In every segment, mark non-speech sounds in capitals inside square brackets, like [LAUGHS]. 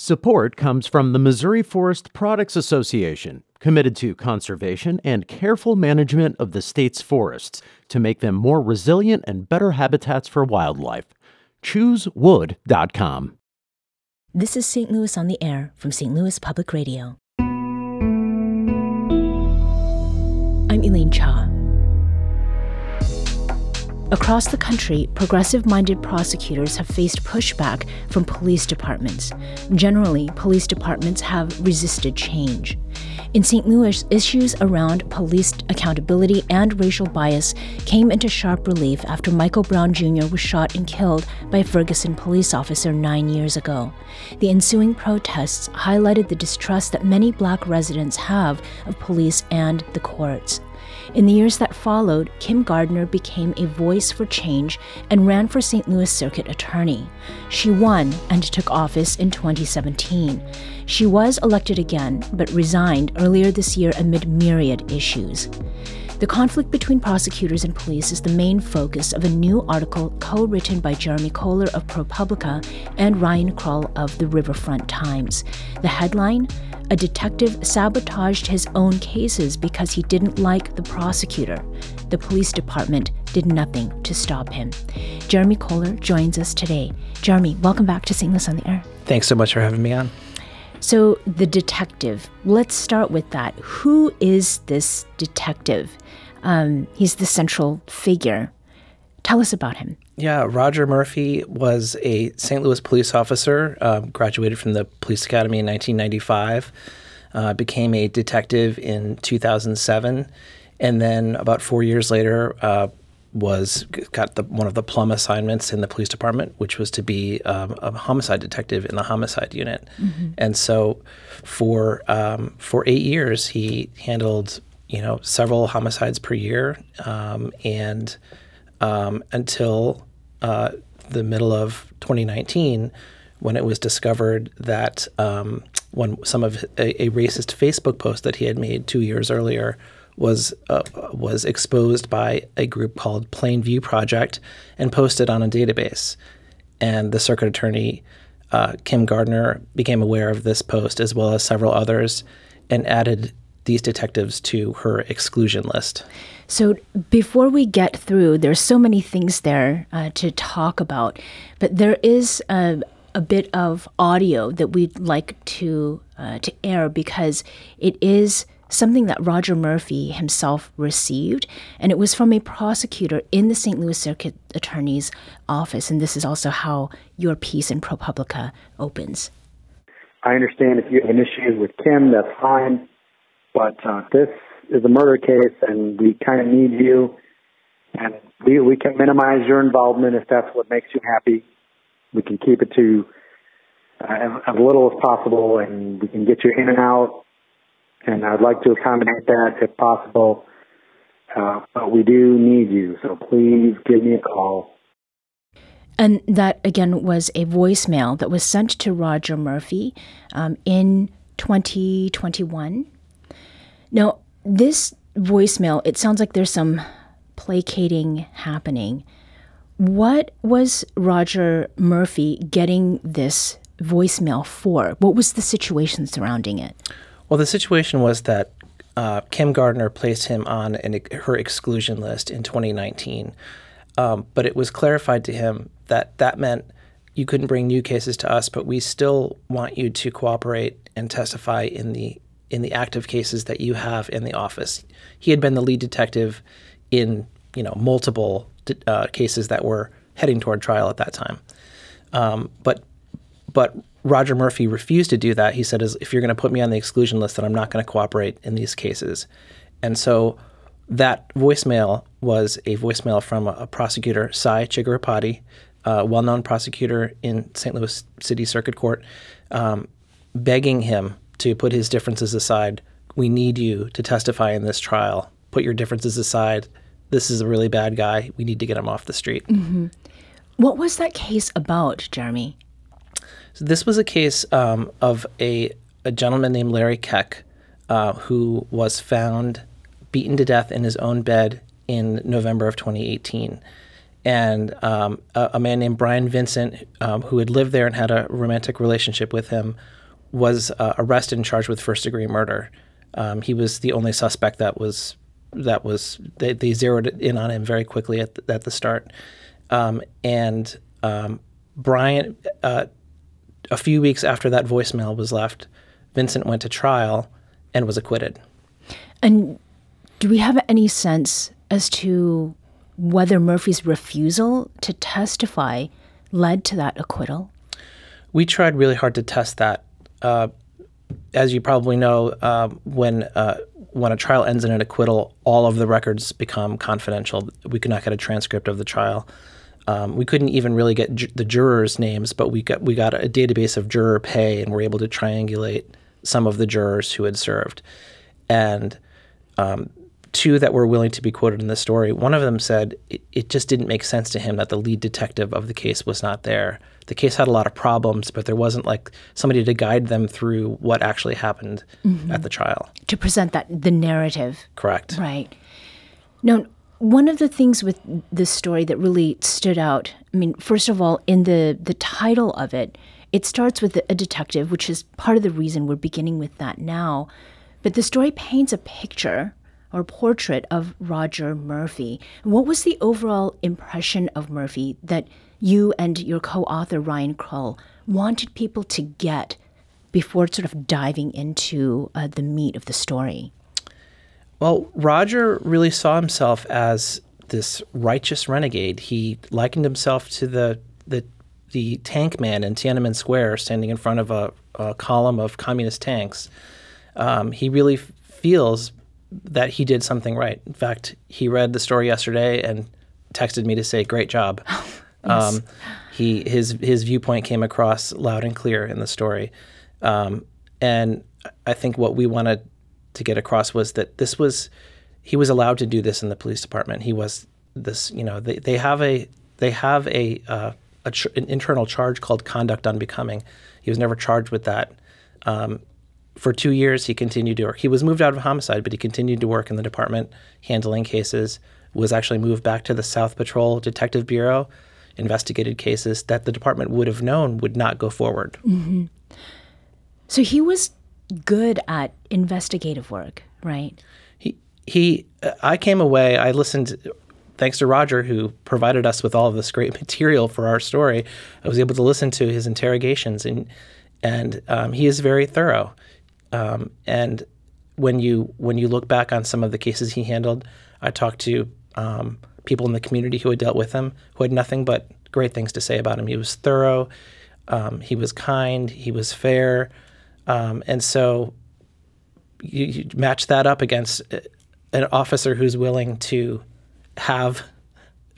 Support comes from the Missouri Forest Products Association, committed to conservation and careful management of the state's forests to make them more resilient and better habitats for wildlife. ChooseWood.com. This is St. Louis on the Air from St. Louis Public Radio. I'm Elaine Cha. Across the country, progressive minded prosecutors have faced pushback from police departments. Generally, police departments have resisted change. In St. Louis, issues around police accountability and racial bias came into sharp relief after Michael Brown Jr. was shot and killed by a Ferguson police officer nine years ago. The ensuing protests highlighted the distrust that many black residents have of police and the courts. In the years that followed, Kim Gardner became a voice for change and ran for St. Louis Circuit Attorney. She won and took office in 2017. She was elected again, but resigned earlier this year amid myriad issues. The conflict between prosecutors and police is the main focus of a new article co written by Jeremy Kohler of ProPublica and Ryan Krull of the Riverfront Times. The headline A detective sabotaged his own cases because he didn't like the prosecutor. The police department did nothing to stop him. Jeremy Kohler joins us today. Jeremy, welcome back to. Louis on the Air. Thanks so much for having me on. So, the detective, let's start with that. Who is this detective? Um, he's the central figure. Tell us about him. Yeah, Roger Murphy was a St. Louis police officer, um, graduated from the police academy in 1995, uh, became a detective in 2007, and then about four years later, uh, was got the, one of the plum assignments in the police department, which was to be um, a homicide detective in the homicide unit. Mm-hmm. And so, for um, for eight years, he handled you know several homicides per year, um, and um, until uh, the middle of 2019, when it was discovered that um, when some of a, a racist Facebook post that he had made two years earlier was uh, was exposed by a group called Plainview Project and posted on a database. And the circuit attorney uh, Kim Gardner became aware of this post as well as several others, and added these detectives to her exclusion list. So before we get through, there's so many things there uh, to talk about, but there is a, a, bit of audio that we'd like to uh, to air because it is something that Roger Murphy himself received, and it was from a prosecutor in the St. Louis Circuit Attorney's office. And this is also how your piece in ProPublica opens. I understand if you have an issue with Kim, that's fine, but uh, this is a murder case, and we kind of need you. And we we can minimize your involvement if that's what makes you happy. We can keep it to uh, as, little as possible, and we can get you in and out and I'd like to accommodate that if possible. Uh, but we do need you, so please give me a call. And that again was a voicemail that was sent to Roger Murphy um, in 2021. Now, this voicemail, it sounds like there's some placating happening. What was Roger Murphy getting this voicemail for? What was the situation surrounding it? Well, the situation was that uh, Kim Gardner placed him on an, her exclusion list in 2019, um, but it was clarified to him that that meant you couldn't bring new cases to us, but we still want you to cooperate and testify in the in the active cases that you have in the office. He had been the lead detective in you know multiple uh, cases that were heading toward trial at that time, um, but but Roger Murphy refused to do that. He said, if you're going to put me on the exclusion list, then I'm not going to cooperate in these cases. And so that voicemail was a voicemail from a, a prosecutor, Cy Chigurupati, a well known prosecutor in St. Louis City Circuit Court, um, begging him to put his differences aside. We need you to testify in this trial. Put your differences aside. This is a really bad guy. We need to get him off the street. Mm-hmm. What was that case about, Jeremy? So this was a case um, of a, a gentleman named Larry Keck uh, who was found beaten to death in his own bed in November of 2018. and um, a, a, man named Brian Vincent, um, who had lived there and had a romantic relationship with him, was uh, arrested and charged with first degree murder. Um, he was the only suspect that was that was they, they zeroed in on him very quickly at the, at the start, um, and um, Brian. Uh, a few weeks after that voicemail was left, Vincent went to trial and was acquitted. And do we have any sense as to whether Murphy's refusal to testify led to that acquittal? We tried really hard to test that. Uh, as you probably know, uh, when uh, when a trial ends in an acquittal, all of the records become confidential. We could not get a transcript of the trial. Um, we couldn't even really get ju- the jurors' names, but we got we got a database of juror pay, and were able to triangulate some of the jurors who had served. And um, two that were willing to be quoted in the story, one of them said it, it, just didn't make sense to him that the lead detective of the case was not there. The case had a lot of problems, but there wasn't like somebody to guide them through what actually happened mm-hmm. at the trial. To present that the narrative. Correct. Right. Now, one of the things with this story that really stood out, I mean, first of all, in the, the title of it, it starts with a detective, which is part of the reason we're beginning with that now. But the story paints a picture or portrait of Roger Murphy. What was the overall impression of Murphy that you and your co author, Ryan Krull, wanted people to get before sort of diving into uh, the meat of the story? Well, Roger really saw himself as this righteous renegade. He likened himself to the the the tank man in Tiananmen Square, standing in front of a, a column of communist tanks. Um, he really feels that he did something right. In fact, he read the story yesterday and texted me to say, "Great job." yes. [LAUGHS] um, he his his viewpoint came across loud and clear in the story, um, and I think what we wanted to get across was that this was he was allowed to do this in the police department. He was this, you know, they, they have a they have a, uh, a tr- an internal charge called conduct unbecoming. He was never charged with that. Um, for two years, he continued to work. He was moved out of homicide, but he continued to work in the department handling cases. Was actually moved back to the South Patrol Detective Bureau, investigated cases that the department would have known would not go forward. Mm-hmm. So he was good at investigative work, right? He he. I came away. I listened. Thanks to Roger, who provided us with all of this great [LAUGHS] material for our story, I was able to listen to his interrogations, and and um, he is very thorough. Um, and when you when you look back on some of the cases he handled, I talked to um, people in the community who had dealt with him, who had nothing but great things to say about him. He was thorough, um, he was kind, he was fair. Um, and so you, you, match that up against uh, an officer who's willing to have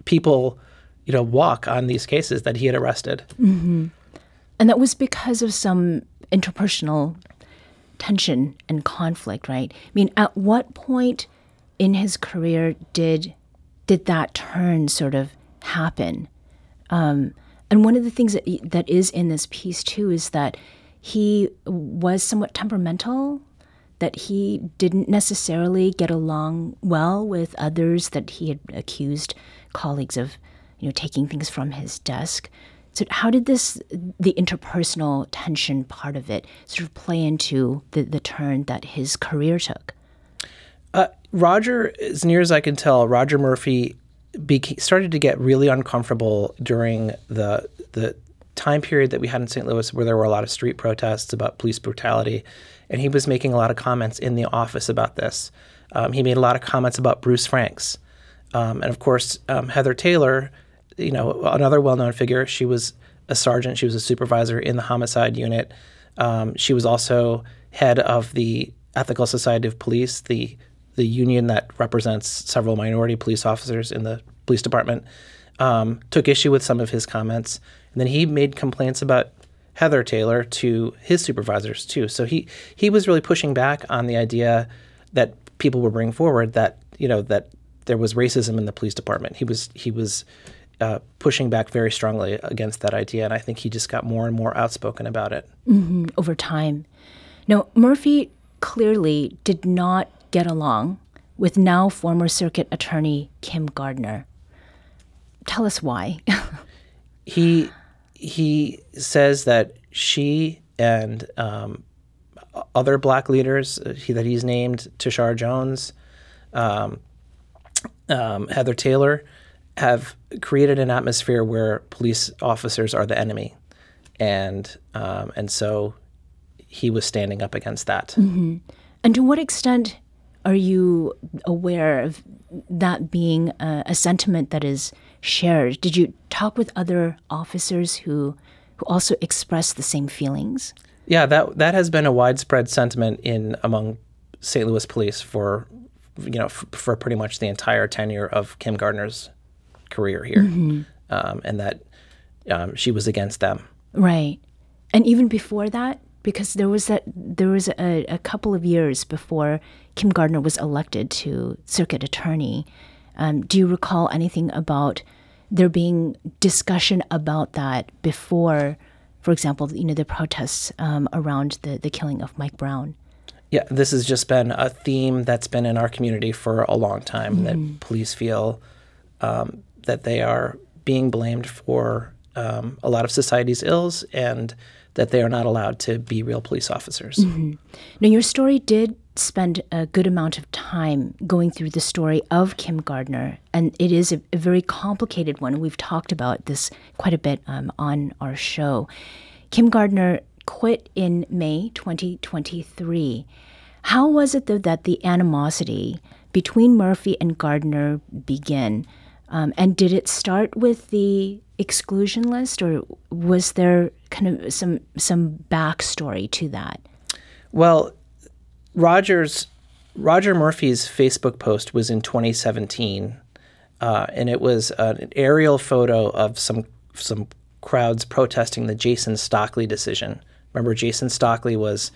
people, you know, walk on these cases that he had arrested. Mm-hmm. And that was because of some interpersonal tension and conflict, right? I mean, at what point in his career did did that turn sort of happen? Um, and one of the things that that is in this piece too is that he was somewhat temperamental, that he didn't necessarily get along well with others, that he had accused colleagues of, you know, taking things from his desk. So how did this, the interpersonal tension part of it, sort of play into the, the turn that his career took? Uh, Roger, as near as I can tell, Roger Murphy started to get really uncomfortable during the the time period that we had in St. Louis where there were a lot of street protests about police brutality, and he was making a lot of comments in the office about this. Um, he made a lot of comments about Bruce Franks, um, and of course um, Heather Taylor, you know another well-known figure. She was a sergeant. She was a supervisor in the homicide unit. Um, she was also head of the Ethical Society of Police, the the union that represents several minority police officers in the police department. Um, took issue with some of his comments and then he made complaints about Heather Taylor to his supervisors too. So he he was really pushing back on the idea that people were bringing forward that you know that there was racism in the police department. He was he was uh, pushing back very strongly against that idea, and I think he just got more and more outspoken about it mm-hmm, over time. Now Murphy clearly did not get along with now former circuit attorney Kim Gardner tell us why. [LAUGHS] he he says that she and um, other black leaders uh, he, that he's named, Tishaura Jones, um, um, Heather Taylor, have created an atmosphere where police officers are the enemy, and um, and so he was standing up against that. Mm-hmm. And to what extent are you aware of that being a, a, sentiment that is shared? Did you talk with other officers who who also express the same feelings? Yeah, that that has been a widespread sentiment in among St. Louis police for you know f- for pretty much the entire tenure of Kim Gardner's career here, mm-hmm. um, and that um, she was against them. Right, and even before that, because there was that there was a, a couple of years before Kim Gardner was elected to circuit attorney. Um, do you recall anything about there being discussion about that before, for example, you know, the protests um, around the, the killing of Mike Brown? Yeah, this has just been a theme that's been in our community for a long time. Mm. That police feel um, that they are being blamed for um, a lot of society's ills and that they are not allowed to be real police officers. Mm-hmm. Now, your story did spend a good amount of time going through the story of Kim Gardner, and it is a, a very complicated one. We've talked about this quite a bit um, on our show. Kim Gardner quit in May 2023. How was it, though, that the animosity between Murphy and Gardner began? Um, and did it start with the exclusion list, or was there kind of some some backstory to that? Well, Rogers Roger Murphy's Facebook post was in 2017, uh, and it was an aerial photo of some some crowds protesting the Jason Stockley decision. Remember, Jason Stockley was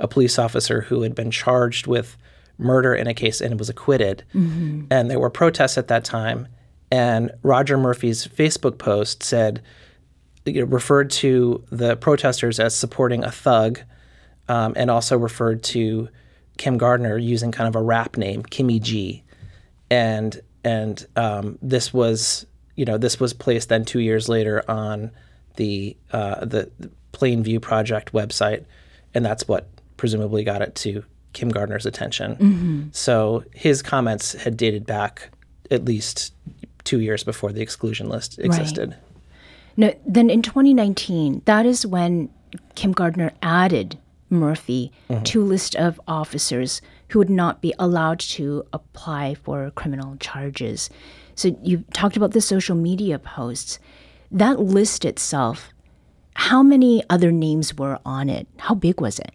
a police officer who had been charged with murder in a case and was acquitted. Mm-hmm. And there were protests at that time. And Roger Murphy's Facebook post said, you know, referred to the protesters as supporting a thug, um, and also referred to Kim Gardner using kind of a rap name, Kimmy G, and and um, this was you know this was placed then two years later on the uh, the, Plainview Project website, and that's what presumably got it to Kim Gardner's attention. Mm-hmm. So his comments had dated back at least two years before the exclusion list existed. Right. No, then in 2019, that is when Kim Gardner added Murphy mm-hmm. to a list of officers who would not be allowed to apply for criminal charges. So you talked about the social media posts. That list itself, how many other names were on it? How big was it?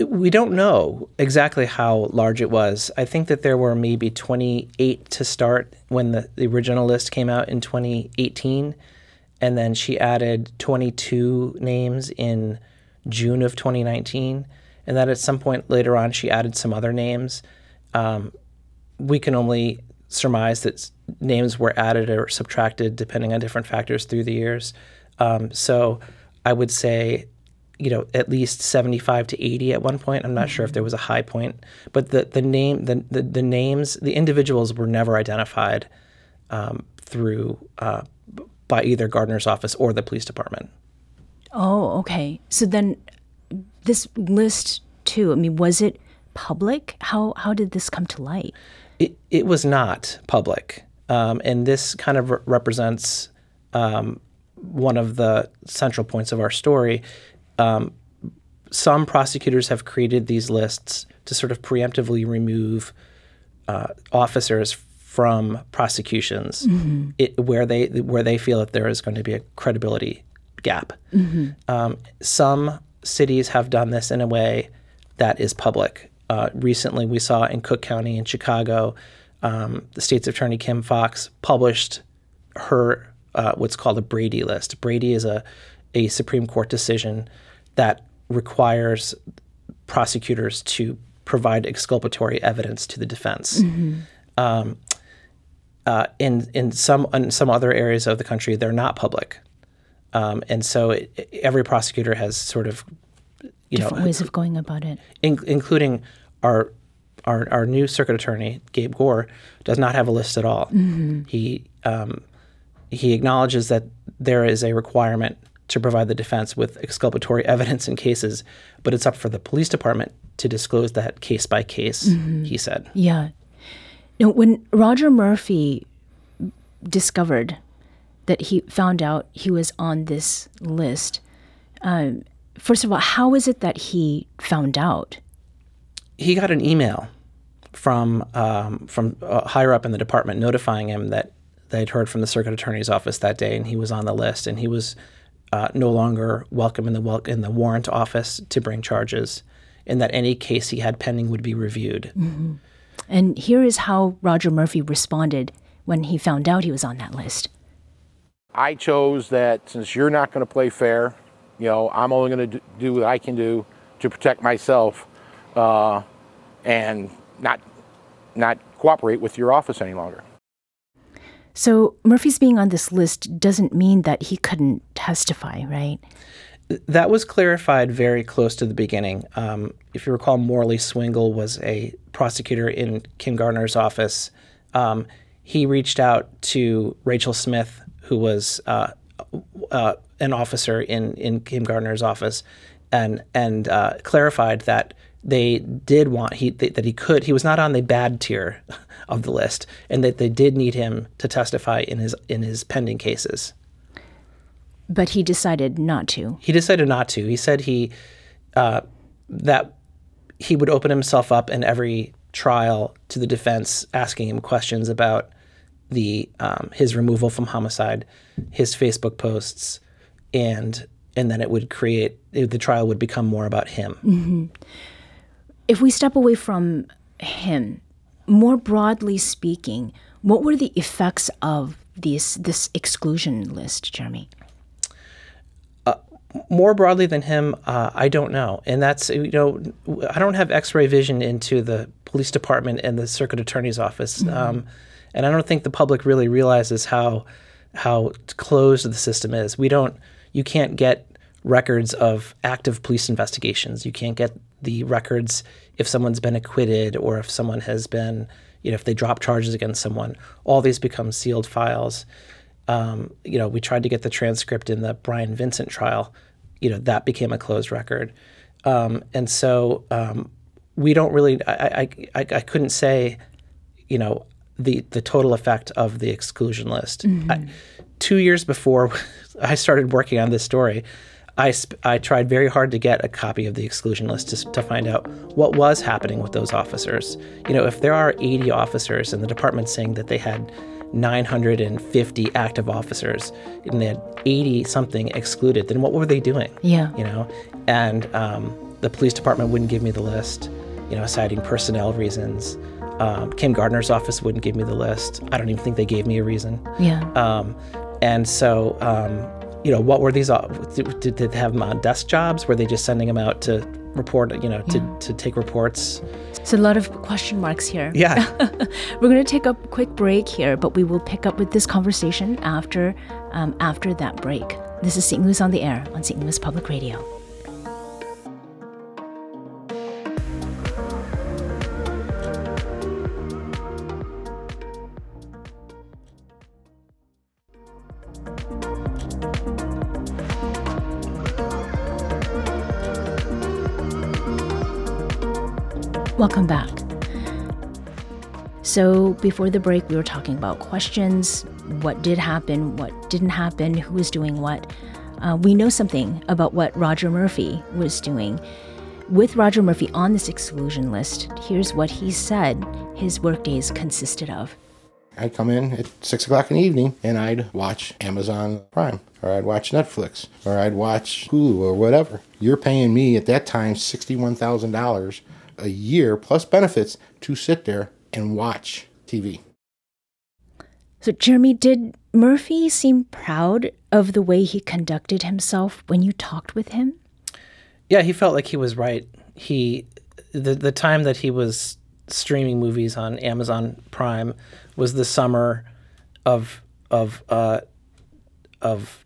We don't know exactly how large it was. I think that there were maybe 28 to start when the, the original list came out in 2018. And then she added 22 names in June of 2019. And then at some point later on, she added some other names. Um, we can only surmise that names were added or subtracted depending on different factors through the years. Um, so I would say you know at least 75 to 80 at one point. I'm not mm-hmm. sure if there was a high point but the, the name the, the, the names the individuals were never identified um, through uh, by either gardner's office or the police department. Oh okay. So then this list too i mean was it public? How how did this come to light? It, it was not public. Um, and this kind of re- represents um, one of the central points of our story um, some prosecutors have created these lists to sort of preemptively remove uh, officers from prosecutions mm-hmm. it, where they where they feel that there is going to be a credibility gap. Mm-hmm. Um, some cities have done this in a way that is public. Uh, recently, we saw in Cook County in Chicago, um, the state's attorney Kim Foxx published her uh, what's called a Brady list. Brady is a a Supreme Court decision that requires prosecutors to provide exculpatory evidence to the defense. Mm-hmm. Um, uh, in in some in some other areas of the country, they're not public, um, and so it, every prosecutor has sort of you different know ways of going about it, in, including our our, our new circuit attorney, Gabe Gore, does not have a list at all. He um, he acknowledges that there is a requirement to provide the defense with exculpatory [LAUGHS] evidence in cases, but it's up for the police department to disclose that case by case. He said. Yeah. Now, when Roger Murphy discovered that he found out he was on this list, um, first of all, how is it that he found out? he got an email from um, from uh, higher up in the department notifying him that they'd heard from the circuit attorney's office that day, and he was on the list, and he was uh, no longer welcome in the wel- in the warrant office to bring charges, and that any case he had pending would be reviewed. And here is how Roger Murphy responded when he found out he was on that list. I chose that since you're not going to play fair, you know, I'm only going to do what I can do to protect myself uh, and not not cooperate with your office any longer. So Murphy's being on this list doesn't mean that he couldn't testify, right? That was clarified very close to the beginning. Um, if you recall, Morley Swingle was a prosecutor in Kim Gardner's office. Um, he reached out to Rachel Smith, who was uh, uh, an officer in, in Kim Gardner's office, and and uh, clarified that they did want he that he could he was not on the bad tier of the list, and that they did need him to testify in his in his pending cases. But he decided not to. He decided not to. He said he uh, that he would open himself up in every trial to the defense, asking him questions about the um, his removal from homicide, his Facebook posts, and and then it would create the trial would become more about him. If we step away from him, more broadly speaking, what were the effects of this this exclusion list, Jeremy? more broadly than him, uh, I don't know. And that's, you know, I don't have x ray vision into the police department and the circuit attorney's office. Um, and I don't think the public really realizes how, how closed the system is. We don't, you can't get records of active police investigations. You can't get the records if someone's been acquitted or if someone has been, you know, if they drop charges against someone. All these become sealed files um, you know, we tried to get the transcript in the Brian Vincent trial. You know, that became a closed record, um, and so um, we don't really. I, I, I, I couldn't say, you know, the the total effect of the exclusion list. I, two years before [LAUGHS] I started working on this story, I sp- I tried very hard to get a copy of the exclusion list to, to find out what was happening with those officers. You know, if there are 80 officers and the department's saying that they had 950 active officers and they had 80 something excluded, then what were they doing? Yeah. You know, and um, the police department wouldn't give me the list, you know, citing personnel reasons. Um, Kim Gardner's office wouldn't give me the list. I don't even think they gave me a reason. Yeah. Um, and so, um, you know, what were these? Did, did they have them on desk jobs? Were they just sending them out to report, you know, to, to take reports? So a lot of question marks here. Yeah. [LAUGHS] We're going to take a quick break here, but we will pick up with this conversation after um, after that break. This is St. Louis on the Air on St. Louis Public Radio. Welcome back. So, before the break, we were talking about questions what did happen, what didn't happen, who was doing what. Uh, we know something about what Roger Murphy was doing. With Roger Murphy on this exclusion list, here's what he said his workdays consisted of. I'd come in at six o'clock in the evening and I'd watch Amazon Prime or I'd watch Netflix or I'd watch Hulu or whatever. You're paying me at that time $61,000 a year plus benefits to sit there and watch TV. So, Jeremy, did Murphy seem proud of the way he conducted himself when you talked with him? Yeah, he felt like he was right. He the the time that he was streaming movies on Amazon Prime was the summer of of uh, of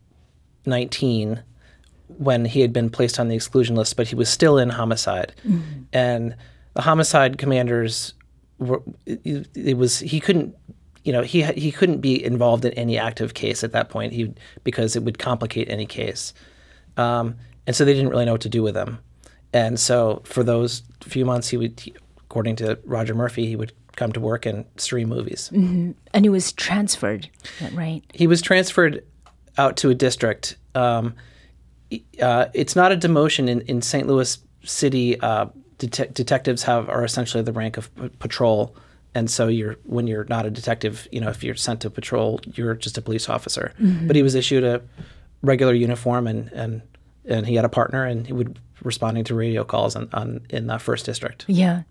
nineteen when he had been placed on the exclusion list, but he was still in homicide. And the homicide commanders were it, it was he couldn't you know he he couldn't be involved in any active case at that point he because it would complicate any case um, and so they didn't really know what to do with him and so for those few months he would he, according to roger murphy he would come to work and stream movies And he was transferred, right? he was transferred out to a district. Um, uh, it's not a demotion in, in St. Louis City. Uh, det- detectives have are essentially the rank of p- patrol, and so you're when you're not a detective, you know, if you're sent to patrol, you're just a police officer. But he was issued a regular uniform, and and and he had a partner, and he would responding to radio calls on, on in the first district. Yeah.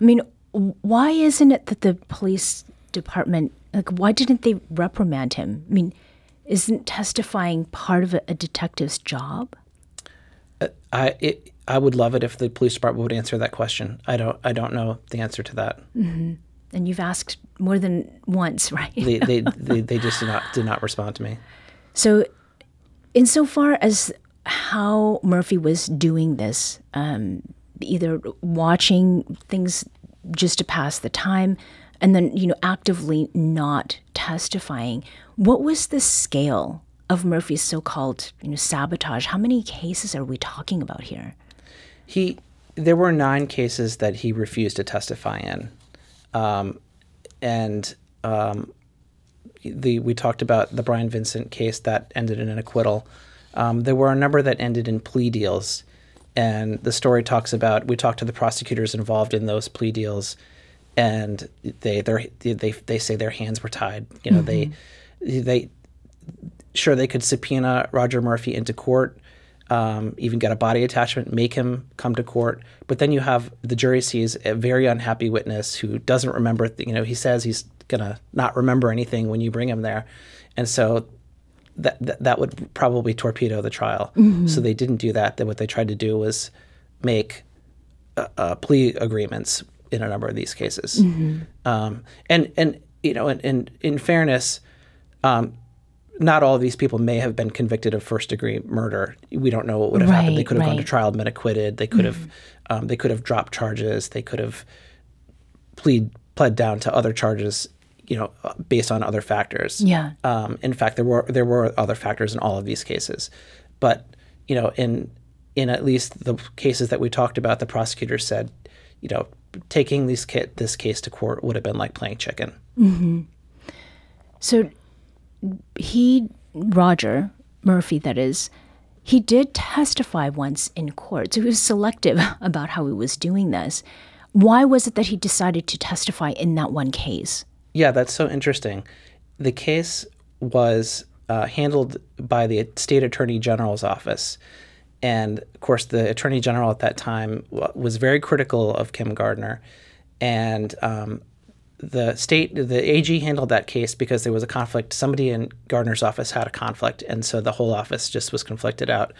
I mean, why isn't it that the police department, like, why didn't they reprimand him? I mean, isn't testifying part of a, a detective's job? I it, I would love it if the police department would answer that question. I don't I don't know the answer to that. And you've asked more than once, [LAUGHS] right? They they, [LAUGHS] they, they just did not did not respond to me. So, insofar as how Murphy was doing this, um, either watching things just to pass the time, and then you know actively not testifying, what was the scale of Murphy's so-called you know sabotage? How many cases are we talking about here? He there were nine cases that he refused to testify in, um, and um, the we talked about the Brian Vincent case that ended in an acquittal. Um, there were a number that ended in plea deals, and the story talks about we talked to the prosecutors involved in those plea deals, and they they they they say their hands were tied. You know they they sure they could subpoena Roger Murphy into court, um, even get a body attachment, make him come to court. But then you have the jury sees a very unhappy witness who doesn't remember. You know, he says he's gonna not remember anything when you bring him there, and so that that, that would probably torpedo the trial. So they didn't do that. Then what they tried to do was make uh, uh, plea agreements in a number of these cases. Um, and and you know, in in, in fairness, um, not all of these people may have been convicted of first degree murder. We don't know what would have happened. They could have gone to trial been acquitted. They could have um, they could have dropped charges. They could have plead pled down to other charges. You know, uh, based on other factors. Yeah. Um, in fact, there were there were other factors in all of these cases, but you know, in in at least the cases that we talked about, the prosecutor said, you know, taking these ca- this case to court would have been like playing chicken. So he, Roger Murphy, that is, he did testify once in court. So he was selective [LAUGHS] about how he was doing this. Why was it that he decided to testify in that one case? Yeah, that's so interesting. The case was uh, handled by the state attorney general's office. And of course, the attorney general at that time was very critical of Kim Gardner. And um, the state, the AG handled that case because there was a conflict. Somebody in Gardner's office had a conflict. And so the whole office just was conflicted out.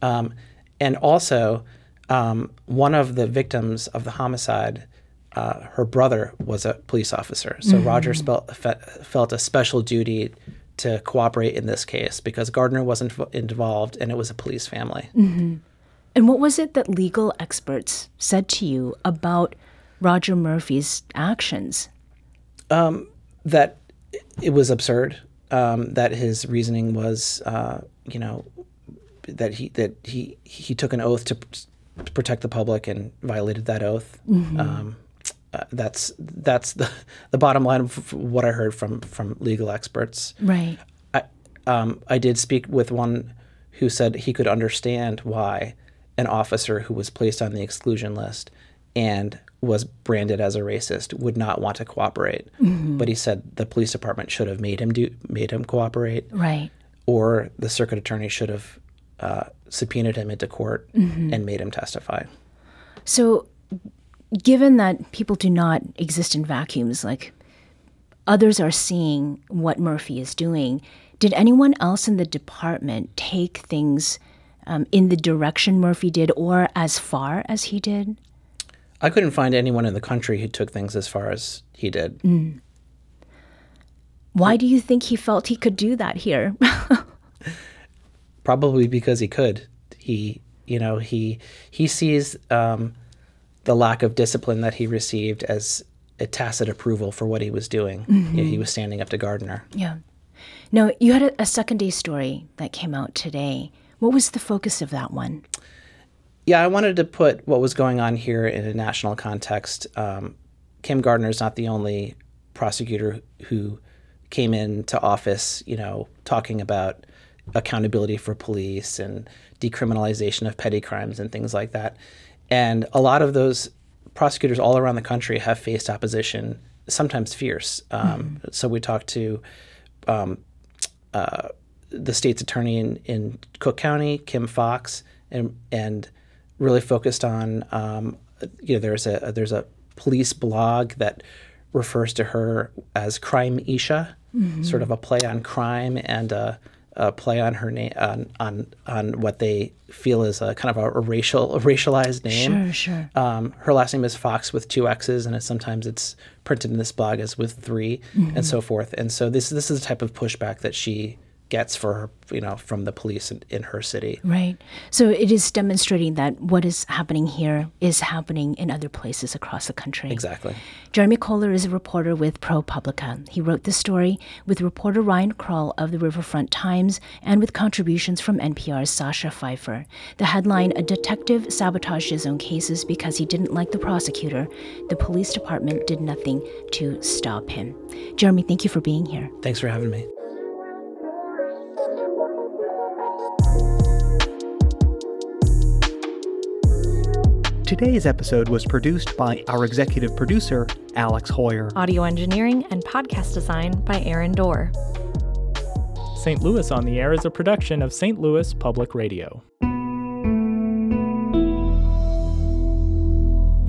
Um, and also, um, one of the victims of the homicide, uh, her brother was a police officer. So Roger spelt, fe- felt a special duty to cooperate in this case because Gardner wasn't inv- involved and it was a police family. And what was it that legal experts said to you about Roger Murphy's actions? That it was absurd. Um, that his reasoning was, uh, you know, that he that he he took an oath to, protect the public and violated that oath. Um, uh, that's that's the the bottom line of what I heard from from legal experts. Right. I, um, I did speak with one who said he could understand why an officer who was placed on the exclusion list and was branded as a racist would not want to cooperate. But he said the police department should have made him do made him cooperate, Right. or the circuit attorney should have uh, subpoenaed him into court and made him testify. So, given that people do not exist in vacuums, like others are seeing what Murphy is doing, did anyone else in the department take things um, in the direction Murphy did or as far as he did? I couldn't find anyone in the country who took things as far as he did. Why do you think he felt he could do that here? [LAUGHS] probably because he could. He, you know, he he sees um, the lack of discipline that he received as a tacit approval for what he was doing. Mm-hmm. He was standing up to Gardner. Yeah. Now, you had a, a second day story that came out today. What was the focus of that one? Yeah, I wanted to put what was going on here in a national context. Um, Kim Gardner is not the only prosecutor who came into office, you know, talking about accountability for police and decriminalization of petty crimes and things like that. And a lot of those prosecutors all around the country have faced opposition, sometimes fierce. Um, mm So we talked to um, uh, the state's attorney in, in Cook County, Kim Foxx, and and really focused on um, you know there's a there's a police blog that refers to her as Crime Isha, mm-hmm. sort of a play on crime and a, a play on her name on, on on what they feel is a kind of a, a racial a racialized name. Sure, sure. Um, her last name is Foxx with two X's, and it's, sometimes it's printed in this blog as with 3 mm-hmm. and so forth. And so this this is the type of pushback that she gets for her, you know, from the police in, in, her city. Right. So it is demonstrating that what is happening here is happening in other places across the country. Exactly. Jeremy Kohler is a reporter with ProPublica. He wrote the story with reporter Ryan Krull of the Riverfront Times and with contributions from NPR's Sasha Pfeiffer. The headline A detective sabotaged his own cases because he didn't like the prosecutor. The police department did nothing to stop him. Jeremy, thank you for being here. Thanks for having me. Today's episode was produced by our executive producer, Alex Heuer. Audio engineering and podcast design by Aaron Doerr. St. Louis on the Air is a production of St. Louis Public Radio.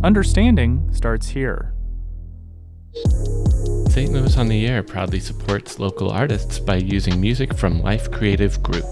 Understanding starts here. St. Louis on the Air proudly supports local artists by using music from Life Creative Group.